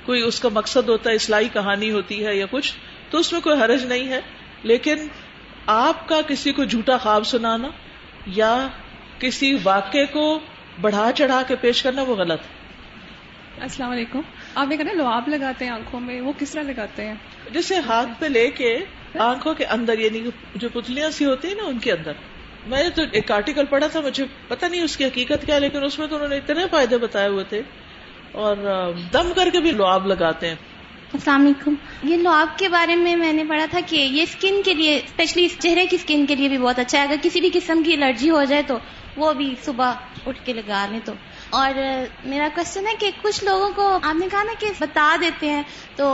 کوئی اس کا مقصد ہوتا ہے اصلاحی کہانی ہوتی ہے یا کچھ تو اس میں کوئی حرج نہیں ہے۔ لیکن آپ کا کسی کو جھوٹا خواب سنانا یا کسی واقعے کو بڑھا چڑھا کے پیش کرنا وہ غلط ہے۔ السلام علیکم۔ آپ نے کہا لواب لگاتے ہیں آنکھوں میں وہ کس طرح لگاتے ہیں؟ جسے ہاتھ پہ لے کے آنکھوں کے اندر یعنی جو پتلیاں سی ہوتی ہیں نا ان کے اندر۔ میں نے تو ایک آرٹیکل پڑھا تھا مجھے پتا نہیں اس کی حقیقت کیا لیکن اس میں تو انہوں نے اتنے فائدے بتائے ہوئے تھے۔ اور دم کر کے بھی لواب لگاتے ہیں۔ السلام علیکم۔ یہ لواب کے بارے میں میں نے پڑھا تھا کہ یہ اسکن کے لیے اسپیشلی چہرے کی اسکن کے لیے بھی بہت اچھا ہے۔ اگر کسی بھی قسم کی الرجی ہو جائے تو وہ بھی صبح اٹھ کے لگا لیں تو۔ اور میرا کوشچن ہے کہ کچھ لوگوں کو آپ نے کہا نا کہ بتا دیتے ہیں تو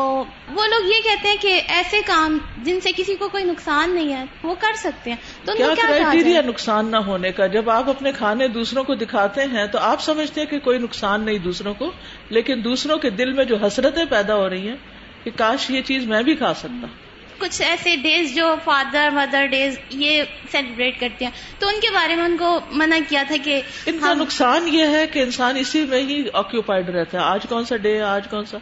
وہ لوگ یہ کہتے ہیں کہ ایسے کام جن سے کسی کو کوئی نقصان نہیں ہے وہ کر سکتے ہیں۔ تو کیا نقصان نہ ہونے کا؟ جب آپ اپنے کھانے دوسروں کو دکھاتے ہیں تو آپ سمجھتے ہیں کہ کوئی نقصان نہیں دوسروں کو لیکن دوسروں کے دل میں جو حسرتیں پیدا ہو رہی ہیں کہ کاش یہ چیز میں بھی کھا سکتا۔ کچھ ایسے ڈیز جو فادر مدر ڈیز یہ سیلیبریٹ کرتے ہیں۔ تو ان کے بارے میں ان کو منع کیا تھا کہ ان کا نقصان یہ ہے کہ انسان اسی میں ہی آکوپائڈ رہتا ہے۔ آج کون سا ڈے ہے؟ آج کون سا؟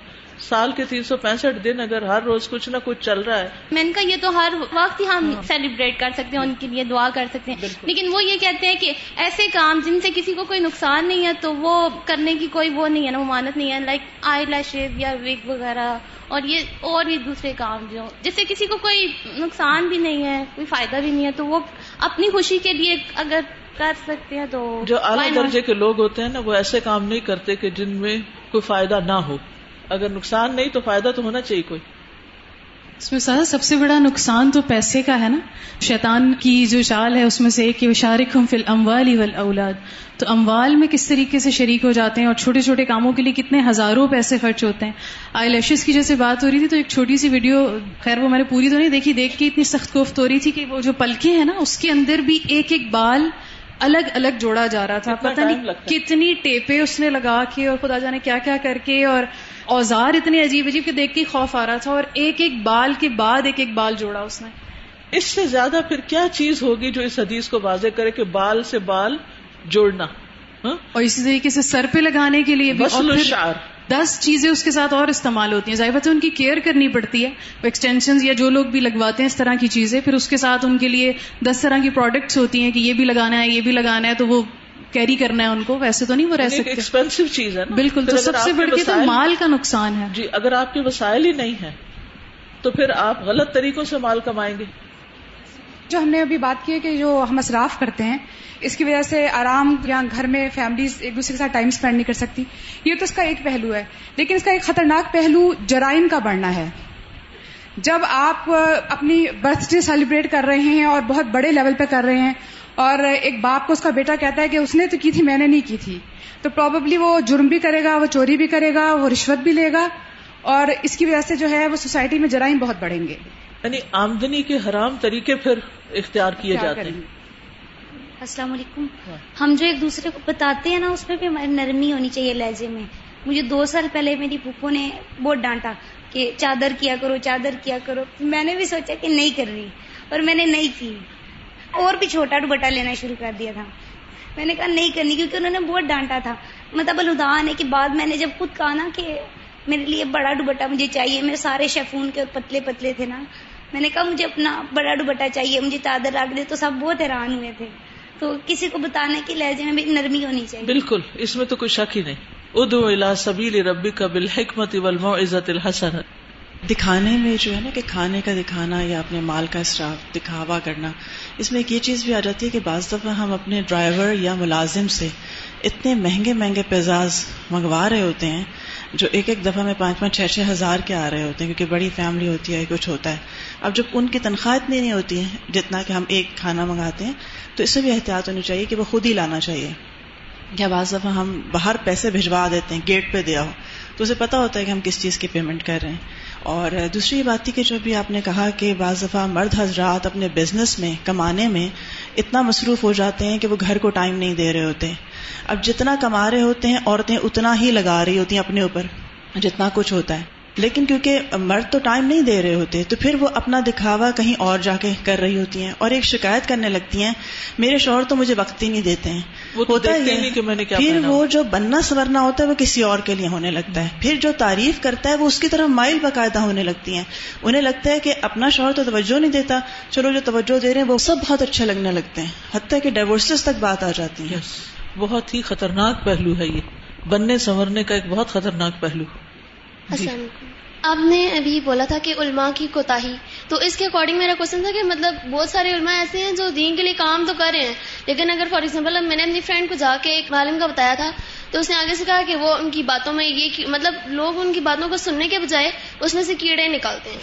سال کے تین سو پینسٹھ دن اگر ہر روز کچھ نہ کچھ چل رہا ہے۔ میں نے کہا یہ تو ہر وقت ہی ہم سیلیبریٹ کر سکتے ہیں ان کے لیے دعا کر سکتے ہیں۔ لیکن وہ یہ کہتے ہیں کہ ایسے کام جن سے کسی کو کوئی نقصان نہیں ہے تو وہ کرنے کی کوئی وہ نہیں ہے نا ممانت نہیں ہے۔ لائک آئی لیشز یا ویک وغیرہ اور یہ اور بھی دوسرے کام جو جس سے کسی کو کوئی نقصان بھی نہیں ہے کوئی فائدہ بھی نہیں ہے تو وہ اپنی خوشی کے لیے اگر کر سکتے ہیں تو جو اعلیٰ درجے کے لوگ ہوتے ہیں نا وہ ایسے کام نہیں کرتے کہ جن میں کوئی فائدہ نہ ہو۔ اگر نقصان نہیں تو فائدہ تو ہونا چاہیے کوئی۔ اس میں سارا سب سے بڑا نقصان تو پیسے کا ہے نا۔ شیطان کی جو چال ہے اس میں سے ایک شارک ہم فل اموال اولاد تو اموال میں کس طریقے سے شریک ہو جاتے ہیں اور چھوٹے چھوٹے کاموں کے لیے کتنے ہزاروں پیسے خرچ ہوتے ہیں۔ آئی لیشز کی جیسے بات ہو رہی تھی تو ایک چھوٹی سی ویڈیو خیر وہ میں نے پوری تو نہیں دیکھی دیکھ کے اتنی سخت کوفت ہو رہی تھی کہ وہ جو پلکے ہیں نا اس کے اندر بھی ایک ایک بال الگ الگ جوڑا جا رہا تھا۔ پتہ نہیں کتنی ٹیپے اس نے لگا کے اور خدا جانے کیا کیا کر کے اور اوزار اتنے عجیب عجیب کے دیکھ کے خوف آ رہا تھا اور ایک ایک بال کے بعد ایک ایک بال جوڑا اس نے۔ اس سے زیادہ پھر کیا چیز ہوگی جو اس حدیث کو واضح کرے کہ بال سے بال جوڑنا ہاں؟ اور اسی طریقے سے سر پہ لگانے کے لیے دس چیزیں اس کے ساتھ اور استعمال ہوتی ہیں۔ ظاہر بات ان کی کیئر کرنی پڑتی ہے ایکسٹینشن یا جو لوگ بھی لگواتے ہیں اس طرح کی چیزیں۔ پھر اس کے ساتھ ان کے لیے دس طرح کی پروڈکٹس ہوتی ہیں کہ یہ بھی لگانا ہے یہ بھی لگانا ہے تو وہ کیری کرنا ہے ان کو ویسے تو نہیں وہ رہ سکتے۔ ایکسپینسو چیز ہے بالکل تو سب سے بڑھ کے تو مال کا نقصان ہے۔ جی اگر آپ کے وسائل ہی نہیں ہے تو پھر آپ غلط طریقوں سے مال کمائیں گے۔ جو ہم نے ابھی بات کی ہے کہ جو ہم اصراف کرتے ہیں اس کی وجہ سے آرام یا گھر میں فیملیز ایک دوسرے کے ساتھ ٹائم اسپینڈ نہیں کر سکتی۔ یہ تو اس کا ایک پہلو ہے لیکن اس کا ایک خطرناک پہلو جرائم کا بڑھنا ہے۔ جب آپ اپنی برتھ ڈے سیلیبریٹ کر رہے ہیں اور بہت بڑے لیول پہ کر رہے ہیں اور ایک باپ کو اس کا بیٹا کہتا ہے کہ اس نے تو کی تھی میں نے نہیں کی تھی۔ تو پروبیبلی وہ جرم بھی کرے گا وہ چوری بھی کرے گا وہ رشوت بھی لے گا اور اس کی وجہ سے جو ہے وہ سوسائٹی میں جرائم بہت بڑھیں گے۔ یعنی آمدنی کے حرام طریقے پھر اختیار کیے جاتے ہیں۔ السلام علیکم۔ ہم جو ایک دوسرے کو بتاتے ہیں نا اس میں بھی ہماری نرمی ہونی چاہیے لہجے میں۔ مجھے دو سال پہلے میری پھپھو نے بہت ڈانٹا کہ چادر کیا کرو چادر کیا کرو۔ میں نے بھی سوچا کہ نہیں کر رہی اور میں نے نہیں کی۔ اور بھی چھوٹا دوپٹا لینا شروع کر دیا تھا۔ میں نے کہا نہیں کرنی، کیونکہ انہوں نے بہت ڈانٹا تھا۔ مطلب الدان ہے کہ بعد میں نے جب خود کہا نا کہ میرے لیے بڑا دوپٹا مجھے چاہیے، میرے سارے شیفون کے پتلے پتلے تھے نا، میں نے کہا مجھے اپنا بڑا دوپٹا چاہیے، مجھے چادر رکھ دے، تو سب بہت حیران ہوئے تھے۔ تو کسی کو بتانے کی لہجے میں بھی نرمی ہونی چاہیے۔ بالکل، اس میں تو کوئی شک ہی نہیں۔ ادو الا سبیل ربی کا بالحکمت والموعظت الحسن دکھانے میں جو ہے نا کہ کھانے کا دکھانا یا اپنے مال کا اسٹاف دکھاوا کرنا، اس میں ایک یہ چیز بھی آ جاتی ہے کہ بعض دفعہ ہم اپنے ڈرائیور یا ملازم سے اتنے مہنگے مہنگے پیزاز منگوا رہے ہوتے ہیں جو ایک ایک دفعہ میں پانچ پانچ چھ چھ ہزار کے آ رہے ہوتے ہیں، کیونکہ بڑی فیملی ہوتی ہے، کچھ ہوتا ہے۔ اب جب ان کی تنخواہ اتنی نہیں ہوتی ہے جتنا کہ ہم ایک کھانا منگاتے ہیں، تو اس سے بھی احتیاط ہونی چاہیے کہ وہ خود ہی لانا چاہیے۔ یا بعض دفعہ ہم باہر پیسے بھجوا دیتے ہیں، گیٹ پہ دیا ہو، تو اسے پتا ہوتا ہے کہ ہم کس چیز کی پیمنٹ کر رہے ہیں۔ اور دوسری بات تھی کہ جو بھی آپ نے کہا کہ بعض دفعہ مرد حضرات اپنے بزنس میں کمانے میں اتنا مصروف ہو جاتے ہیں کہ وہ گھر کو ٹائم نہیں دے رہے ہوتے۔ اب جتنا کما رہے ہوتے ہیں، عورتیں اتنا ہی لگا رہی ہوتی ہیں اپنے اوپر، جتنا کچھ ہوتا ہے۔ لیکن کیونکہ مرد تو ٹائم نہیں دے رہے ہوتے تو پھر وہ اپنا دکھاوا کہیں اور جا کے کر رہی ہوتی ہیں اور ایک شکایت کرنے لگتی ہیں میرے شوہر تو مجھے وقت ہی نہیں دیتے ہیں۔ وہ ہوتا ہے کہ میں نے کیا پھر وہ جو بننا سورنا ہوتا ہے وہ کسی اور کے لیے ہونے لگتا ہے۔ پھر جو تعریف کرتا ہے وہ اس کی طرف مائل باقاعدہ ہونے لگتی ہیں۔ انہیں لگتا ہے کہ اپنا شوہر تو توجہ نہیں دیتا چلو جو توجہ دے رہے ہیں وہ سب بہت اچھے لگنے لگتے ہیں۔ حتیٰ کہ ڈائیورسز تک بات آ جاتی ہے۔ بہت ہی خطرناک پہلو ہے یہ۔ بننے سنورنے کا ایک بہت خطرناک پہلو۔ جی۔ آپ نے ابھی بولا تھا کہ علماء کی کوتا تو اس کے اکارڈنگ میرا کوشچن تھا کہ مطلب بہت سارے علماء ایسے ہیں جو دین کے لیے کام تو کر رہے ہیں لیکن اگر فار ایگزامپل میں نے اپنی فرینڈ کو جا کے ایک معلوم کا بتایا تھا تو اس نے آگے سے کہا کہ وہ ان کی باتوں میں یہ مطلب لوگ ان کی باتوں کو سننے کے بجائے اس میں سے کیڑے نکالتے ہیں۔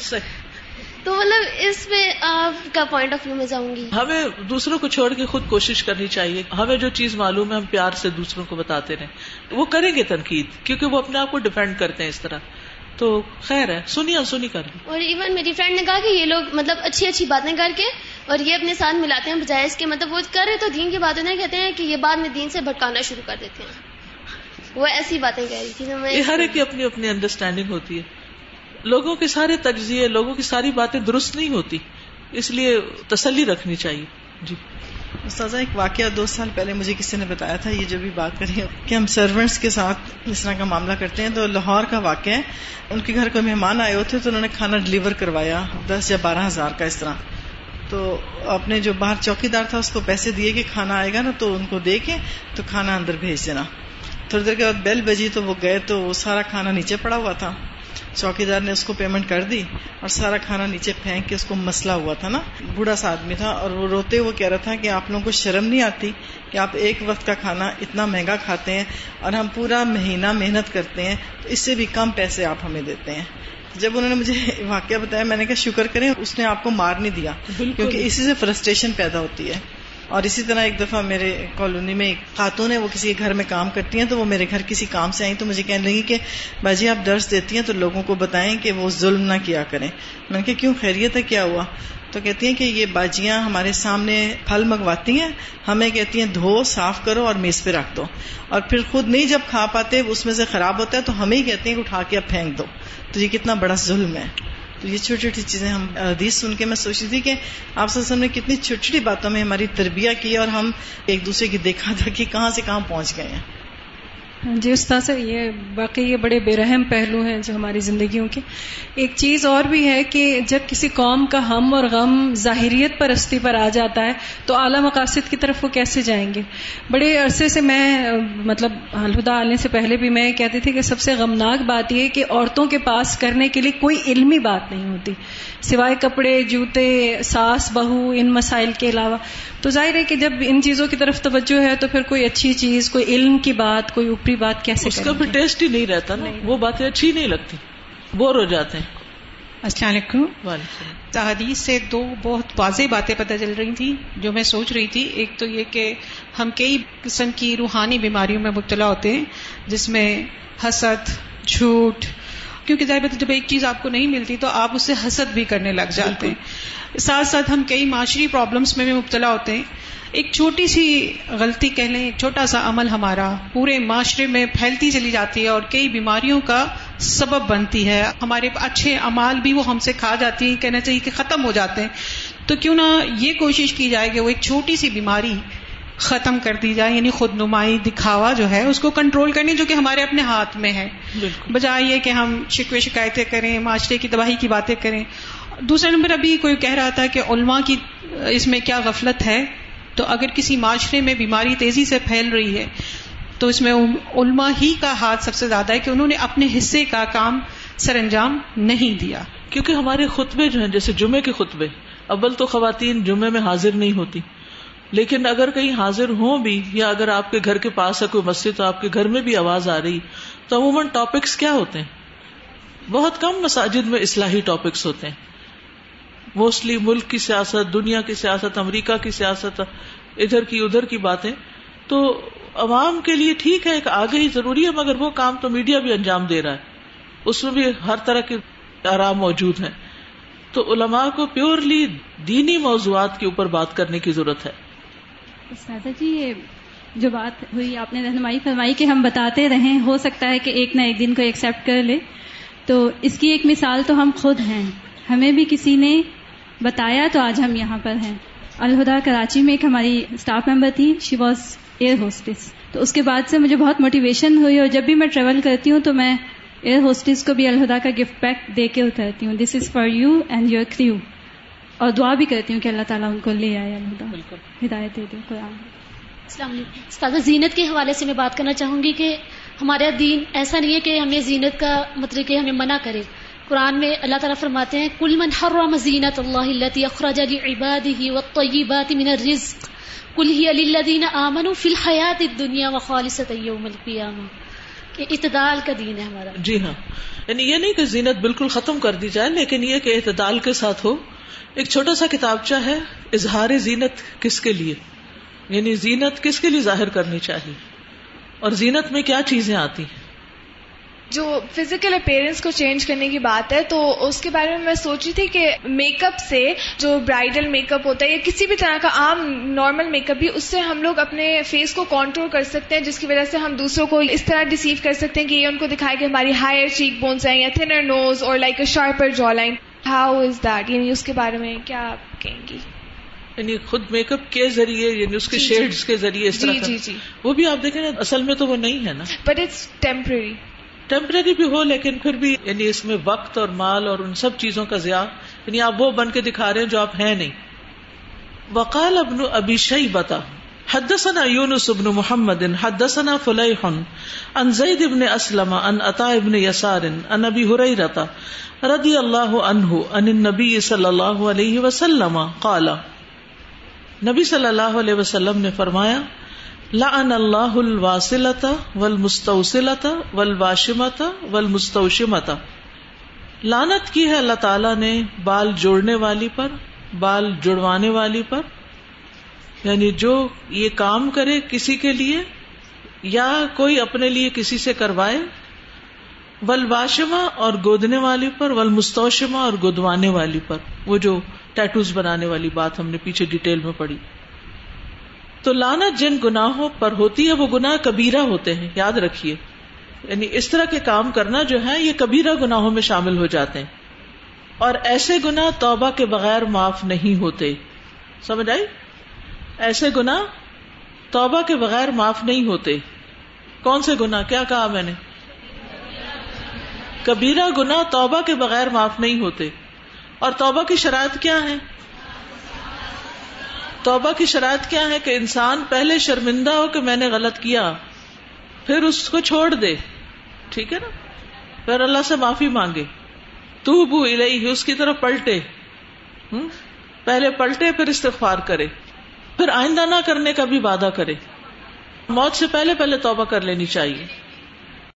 تو مطلب اس میں آپ کا پوائنٹ آف ویو میں جاؤں گی۔ ہمیں دوسروں کو چھوڑ کے خود کوشش کرنی چاہیے۔ ہمیں جو چیز معلوم ہے ہم پیار سے دوسروں کو بتاتے رہیں۔ وہ کریں گے تنقید کیونکہ وہ اپنے آپ کو ڈیپینڈ کرتے ہیں اس طرح۔ تو خیر ہے سنیا سنی کر۔ اور ایون میری فرینڈ نے کہا کہ یہ لوگ مطلب اچھی اچھی باتیں کر کے اور یہ اپنے ساتھ ملاتے ہیں بجائے اس کے مطلب وہ کر رہے تو دین کی باتیں نہیں کہتے ہیں کہ یہ بعد میں دین سے بھٹکانا شروع کر دیتے ہیں۔ وہ ایسی باتیں کہہ رہی تھی ہر ایک کی اپنی اپنی انڈرسٹینڈنگ ہوتی ہے۔ لوگوں کے سارے تجزیے، لوگوں کی ساری باتیں درست نہیں ہوتی، اس لیے تسلی رکھنی چاہیے۔ جی۔ استاذہ، ایک واقعہ دو سال پہلے مجھے کسی نے بتایا تھا، یہ جو بھی بات کری کہ ہم سرونٹس کے ساتھ اس طرح کا معاملہ کرتے ہیں، تو لاہور کا واقعہ ہے۔ ان کے گھر کو مہمان آئے ہوتے تو انہوں نے کھانا ڈلیور کروایا، دس یا بارہ ہزار کا اس طرح۔ تو اپنے جو باہر چوکی دار تھا، اس کو پیسے دیے کہ کھانا آئے گا نا، تو ان کو دے کے تو کھانا اندر بھیج دینا۔ تھوڑی دیر کے بعد بیل بجی تو وہ گئے، تو وہ سارا کھانا نیچے پڑا ہوا تھا۔ چوکی دار نے اس کو پیمنٹ کر دی اور سارا کھانا نیچے پھینک کے اس کو مسئلہ ہوا تھا نا۔ بوڑھا سا آدمی تھا اور وہ روتے وہ کہہ رہا تھا کہ آپ لوگوں کو شرم نہیں آتی کہ آپ ایک وقت کا کھانا اتنا مہنگا کھاتے ہیں اور ہم پورا مہینہ محنت کرتے ہیں تو اس سے بھی کم پیسے آپ ہمیں دیتے ہیں۔ جب انہوں نے مجھے واقعہ بتایا میں نے کہا شکر کریں اس نے آپ کو مار نہیں دیا۔ کیونکہ اسی سے فرسٹریشن پیدا ہوتی ہے۔ اور اسی طرح ایک دفعہ میرے کالونی میں ایک خاتون ہے، وہ کسی کے گھر میں کام کرتی ہیں تو وہ میرے گھر کسی کام سے آئی تو مجھے کہنے لگی کہ باجی آپ درس دیتی ہیں تو لوگوں کو بتائیں کہ وہ ظلم نہ کیا کریں۔ میں نے کہا، کیوں؟ خیریت ہے، کیا ہوا؟ تو کہتی ہیں کہ یہ باجیاں ہمارے سامنے پھل منگواتی ہیں، ہمیں کہتی ہیں، دھو، صاف کرو اور میز پہ رکھ دو۔ اور پھر خود نہیں جب کھا پاتے، اس میں سے خراب ہوتا ہے تو ہمیں ہی کہتے ہیں کہ اٹھا کے اب پھینک دو۔ تو یہ کتنا بڑا ظلم ہے۔ تو یہ چھوٹی چھوٹی چیزیں ہم حدیث سن کے میں سوچی تھی کہ آپ نے کتنی چھوٹی چھوٹی باتوں میں ہماری تربیہ کی اور ہم ایک دوسرے کی دیکھا تھا کہ کہاں سے کہاں پہنچ گئے ہیں۔ جی استاد سے یہ باقی یہ بڑے بے رحم پہلو ہیں جو ہماری زندگیوں کے۔ ایک چیز اور بھی ہے کہ جب کسی قوم کا ہم اور غم ظاہریت پرستی پر آ جاتا ہے، تو اعلی مقاصد کی طرف وہ کیسے جائیں گے؟ بڑے عرصے سے میں مطلب الہدا آنے سے پہلے بھی میں کہتی تھی کہ سب سے غمناک بات یہ کہ عورتوں کے پاس کرنے کے لیے کوئی علمی بات نہیں ہوتی، سوائے کپڑے، جوتے، ساس، بہو، ان مسائل کے علاوہ۔ تو ظاہر ہے کہ جب ان چیزوں کی طرف توجہ ہے تو پھر کوئی اچھی چیز کوئی علم کی بات کوئی اوپری بات کیسے اس کا بھی ٹیسٹ ہی نہیں رہتا نا وہ باتیں اچھی نہیں لگتی بور ہو جاتے ہیں۔ السلام علیکم۔ حدیث سے دو بہت واضح باتیں پتہ چل رہی تھی جو میں سوچ رہی تھی۔ ایک تو یہ کہ ہم کئی قسم کی روحانی بیماریوں میں مبتلا ہوتے ہیں جس میں حسد جھوٹ کیونکہ ظاہر جب ایک چیز آپ کو نہیں ملتی تو آپ اسے حسد بھی کرنے لگ جاتے ہیں۔ ساتھ ساتھ ہم کئی معاشری پرابلمس میں بھی مبتلا ہوتے ہیں۔ ایک چھوٹی سی غلطی کہہ لیں ایک چھوٹا سا عمل ہمارا پورے معاشرے میں پھیلتی چلی جاتی ہے اور کئی بیماریوں کا سبب بنتی ہے۔ ہمارے اچھے امال بھی وہ ہم سے کھا جاتی ہیں کہنا چاہیے کہ ختم ہو جاتے ہیں۔ تو کیوں نہ یہ کوشش کی جائے کہ وہ ایک چھوٹی سی بیماری ختم کر دی جائے یعنی خود نمائی دکھاوا جو ہے اس کو کنٹرول کرنی جو کہ ہمارے اپنے ہاتھ میں ہے۔ بجائے یہ کہ ہم شکوے شکایتیں کریں معاشرے کی تباہی کی باتیں کریں۔ دوسرا نمبر ابھی کوئی کہہ رہا تھا کہ علماء کی اس میں کیا غفلت ہے؟ تو اگر کسی معاشرے میں بیماری تیزی سے پھیل رہی ہے تو اس میں علماء ہی کا ہاتھ سب سے زیادہ ہے کہ انہوں نے اپنے حصے کا کام سر انجام نہیں دیا۔ کیونکہ ہمارے خطبے جو ہیں جیسے جمعے کے خطبے اول تو خواتین جمعے میں حاضر نہیں ہوتی۔ لیکن اگر کہیں حاضر ہوں بھی یا اگر آپ کے گھر کے پاس ہے کوئی مسجد تو آپ کے گھر میں بھی آواز آ رہی، تو عموماً ٹاپکس کیا ہوتے ہیں؟ بہت کم مساجد میں اصلاحی ٹاپکس ہوتے ہیں۔ موسٹلی ملک کی سیاست، دنیا کی سیاست، امریکہ کی سیاست، ادھر کی ادھر کی باتیں۔ تو عوام کے لیے ٹھیک ہے آگے ہی ضروری ہے، مگر وہ کام تو میڈیا بھی انجام دے رہا ہے۔ اس میں بھی ہر طرح کے آرام موجود ہیں۔ تو علماء کو پیورلی دینی موضوعات کے اوپر بات کرنے کی ضرورت ہے۔ سادہ جی یہ جو بات ہوئی، آپ نے رہنمائی فرمائی کہ ہم بتاتے رہیں، ہو سکتا ہے کہ ایک نہ ایک دن کو ایکسپٹ کر لے۔ تو اس کی ایک مثال تو ہم خود ہیں۔ ہمیں بھی کسی نے بتایا تو آج ہم یہاں پر ہیں۔ الہدا کراچی میں ایک ہماری اسٹاف ممبر تھی شی واز ایئر ہوسٹس تو اس کے بعد سے مجھے بہت موٹیویشن ہوئی اور جب بھی میں ٹریول کرتی ہوں تو میں ایئر ہوسٹس کو بھی الہدا کا گفٹ پیک دے کے اترتی ہوں۔ This is for you and your crew اور دعا بھی کرتی ہوں کہ اللہ تعالیٰ ان کو لے آئے الہدا ہدایت دے دے قرآن۔ السلام علیکم۔ استاد زینت کے حوالے سے میں بات کرنا چاہوں گی کہ ہمارا دین ایسا نہیں ہے کہ ہمیں زینت کا مطلب کہ ہمیں منع کرے۔ قرآن میں اللہ تعالیٰ فرماتے ہیں کل من حرم زینت اللہ التي اخرج لعباده والطیبات من الرزق کل ہی للذین آمنوا فی الحیات الدنیا وخالصۃ یوم القیامہ۔ کہ اعتدال کا دین ہے ہمارا۔ جی ہاں۔ یعنی یہ نہیں کہ زینت بالکل ختم کر دی جائے لیکن یہ کہ اعتدال کے ساتھ ہو۔ ایک چھوٹا سا کتابچہ ہے، اظہار زینت کس کے لیے؟ یعنی زینت کس کے لیے ظاہر کرنی چاہیے؟ اور زینت میں کیا چیزیں آتی ہیں؟ جو فزیکل اپیرنس کو چینج کرنے کی بات ہے، تو اس کے بارے میں میں سوچی تھی کہ میک اپ سے جو برائڈل میک اپ ہوتا ہے یا کسی بھی طرح کا عام نارمل میک اپ بھی، اس سے ہم لوگ اپنے فیس کو کنٹرول کر سکتے ہیں، جس کی وجہ سے ہم دوسروں کو اس طرح ڈیسیو کر سکتے ہیں کہ یہ ان کو دکھائے کہ ہماری ہائر چیک بونس ہیں یا تھنر نوز اور لائک اے شارپر جو لائن ہاؤ از دیٹ یعنی اس کے بارے میں کیا آپ کہیں گی؟ یعنی خود میک اپ کے ذریعے یعنی اس کے جی، شیڈز جی۔ کے ذریعے اس طرح جی جی جی. وہ بھی آپ دیکھیں نا اصل میں تو وہ نہیں ہے نا۔ بٹ اٹس ٹیمپرری ٹیمپرری بھی ہو لیکن پھر بھی یعنی اس میں وقت اور مال اور ان سب چیزوں کا ضیاع۔ یعنی آپ وہ بن کے دکھا رہے ہیں جو آپ ہیں نہیں۔ وقال ابن ابی شیبتا حدثنا یونس ابن محمد حدثنا فلیح عن زید ابن اسلم عن عطا ابن یسار عن ابی ہریرہ رضی اللہ عنہ عن النبی صلی اللہ علیہ وسلم قال، نبی صلی اللہ علیہ وسلم نے فرمایا، لعن اللہ الواصلۃ والمستوصلۃ والواشمۃ والمستوشمۃ۔ لعنت کی ہے اللہ تعالی نے بال جوڑنے والی پر، بال جڑوانے والی پر۔ یعنی جو یہ کام کرے کسی کے لیے یا کوئی اپنے لیے کسی سے کروائے ولواشما اور گودنے والی پر ولمستوشما اور گودوانے والی پر۔ وہ جو ٹیٹوز بنانے والی بات ہم نے پیچھے ڈیٹیل میں پڑھی۔ تو لانت جن گناہوں پر ہوتی ہے، وہ گناہ کبیرہ ہوتے ہیں، یاد رکھیے۔ یعنی اس طرح کے کام کرنا جو ہے یہ کبیرہ گناہوں میں شامل ہو جاتے ہیں۔ اور ایسے گناہ توبہ کے بغیر معاف نہیں ہوتے۔ سمجھ آئی؟ ایسے گناہ توبہ کے بغیر معاف نہیں ہوتے۔ کون سے گناہ؟ کیا کہا میں نے؟ کبیرہ گناہ توبہ کے بغیر معاف نہیں ہوتے۔ اور توبہ کی شرائط کیا ہے توبہ کی شرائط کیا ہے کہ انسان پہلے شرمندہ ہو کہ میں نے غلط کیا، پھر اس کو چھوڑ دے۔ ٹھیک ہے نا؟ پھر اللہ سے معافی مانگے۔ تو بو الہی اس کی طرف پلٹے۔ پہلے پلٹے، پھر استغفار کرے۔ پھر آئندہ نہ کرنے کا بھی وعدہ کرے۔ موت سے پہلے پہلے توبہ کر لینی چاہیے۔